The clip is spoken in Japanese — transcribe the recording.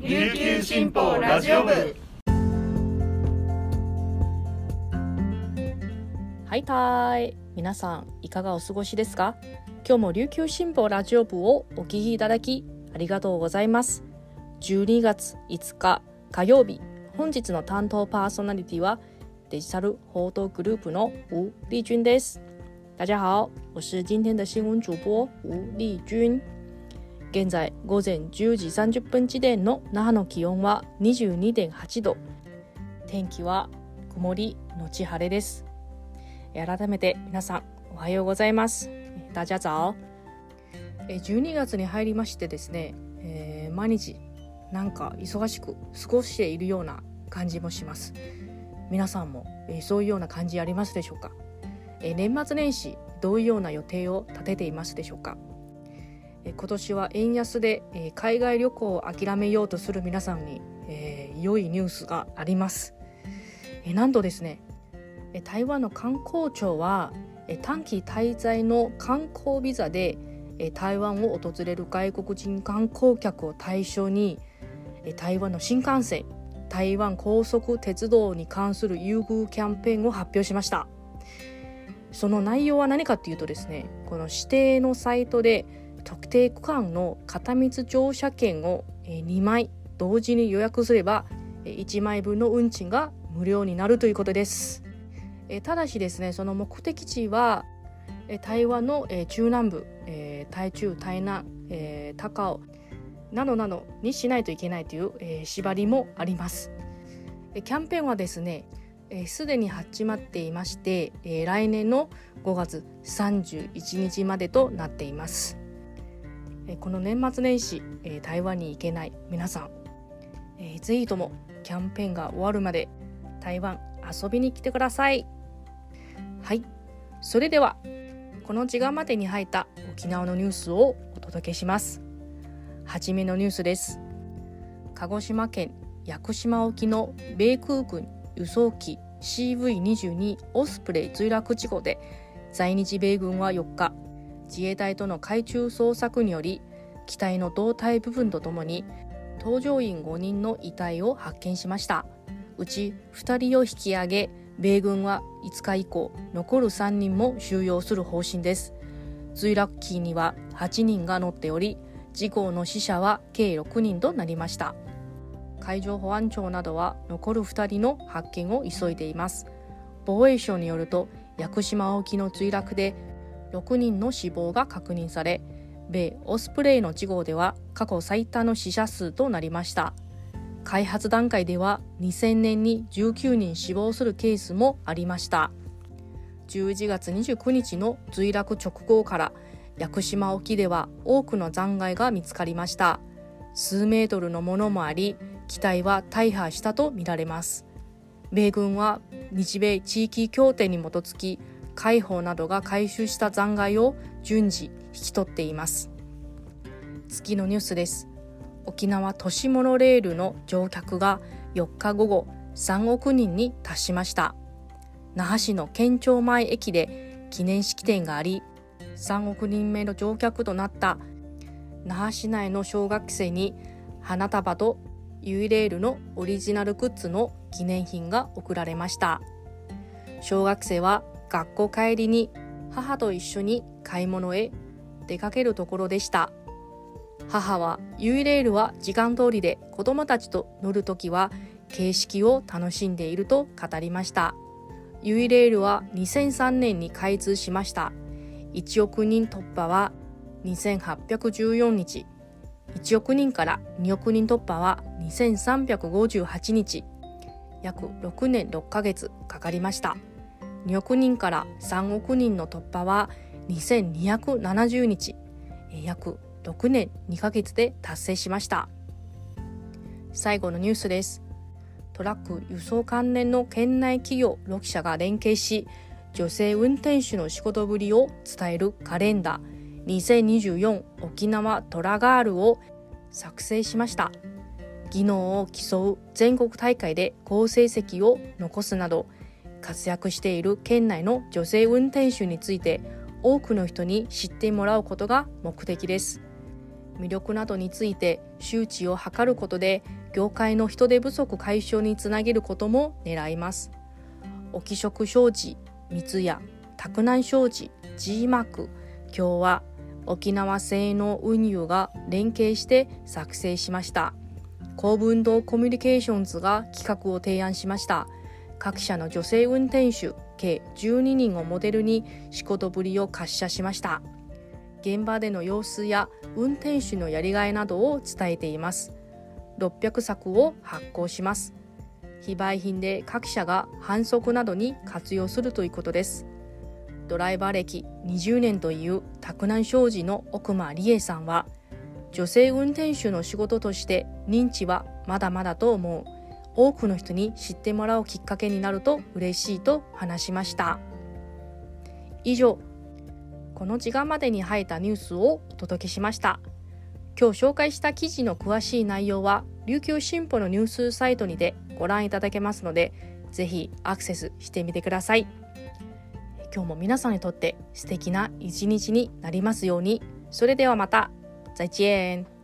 琉球新報ラジオ部。はいたーい。皆さんいかがお過ごしですか？今日も琉球新報ラジオ部をお聞きいただきありがとうございます。12月5日火曜日本日の担当パーソナリティはデジタル報道グループの吴丽君です。大家好我是今天的新闻主播吴丽君。現在午前10時30分時点の那覇の気温は22.8度。天気は曇りのち晴れです。改めて皆さんおはようございます。大家早12月に入りましてですね、えー、毎日なんか忙しく過ごしているような感じもします。皆さんも、えー、そういうような感じありますでしょうか、えー、年末年始どういうような予定を立てていますでしょうか、え、今年は円安で、え、海外旅行を諦めようとする皆さんに、えー、良いニュースがあります、え、なんとですね台湾の観光庁は短期滞在の観光ビザで台湾を訪れる外国人観光客を対象に台湾の新幹線台湾高速鉄道に関する優遇キャンペーンを発表しました。その内容は何かっていうとですねこの指定のサイトで特定区間の片道乗車券を2枚同時に予約すれば1枚分の運賃が無料になるということですただしですねその目的地は台湾の中南部台中台南高尾などなどにしないといけないという、縛りもあります。キャンペーンはですねすで、に始まっていまして、来年の5月31日までとなっています。え、この年末年始、え、台湾に行けない皆さん、えー、ぜひともキャンペーンが終わるまで台湾遊びに来てください。はい、それではこの時間までに入った沖縄のニュースをお届けします。はじめのニュースです鹿児島県屋久島沖の米空軍輸送機 CV22 オスプレイ墜落事故で在日米軍は4日自衛隊との海中捜索により機体の胴体部分とともに搭乗員5人の遺体を発見しました。うち2人を引き上げ米軍は5日以降残る3人も収容する方針です。墜落機には8人が乗っており事故の死者は計6人となりました。海上保安庁などは残る2人の発見を急いでいます。防衛省によると屋久島沖の墜落で6人の死亡が確認され米オスプレイの事故では過去最多の死者数となりました。開発段階では2000年に19人死亡するケースもありました。11月29日の墜落直後から屋久島沖では多くの残骸が見つかりました。数メートルのものもあり機体は大破したとみられます。米軍は日米地域協定に基づき海保などが回収した残骸を順次引き取っています。次のニュースです。沖縄都市モノレールの乗客が4日午後3億人に達しました。那覇市の県庁前駅で記念式典があり3億人目の乗客となった那覇市内の小学生に花束とユイレールのオリジナルグッズの記念品が贈られました。小学生は学校帰りに母と一緒に買い物へ出かけるところでした。母はユイレールは時間通りで子供たちと乗るときは形式を楽しんでいると語りました。ユイレールは2003年に開通しました。1億人突破は2814日。1億人から2億人突破は2358日。約6年6ヶ月かかりました。2億人から3億人の突破は2270日約6年2ヶ月で達成しました。最後のニュースです。トラック輸送関連の県内企業6社が連携し女性運転手の仕事ぶりを伝えるカレンダー2024沖縄トラガールを作成しました。技能を競う全国大会で好成績を残すなど活躍している県内の女性運転手について多くの人に知ってもらうことが目的です。魅力などについて周知を図ることで業界の人手不足解消につなげることも狙います。沖食商事三屋拓南商事 G マーク。今日は沖縄製の運輸が連携して作成しました。公文堂コミュニケーションズが企画を提案しました。各社の女性運転手計12人をモデルに仕事ぶりを滑車しました。現場での様子や運転手のやりがいなどを伝えています。600作を発行します。非売品で各社が反則などに活用するということです。ドライバー歴20年という拓南商事の奥間理恵さんは女性運転手の仕事として認知はまだまだと思う。多くの人に知ってもらうきっかけになると嬉しいと話しました。以上この時間までに入ったニュースをお届けしました。今日紹介した記事の詳しい内容は琉球新報のニュースサイトにてご覧いただけますのでぜひアクセスしてみてください。今日も皆さんにとって素敵な一日になりますように。それではまた。再见。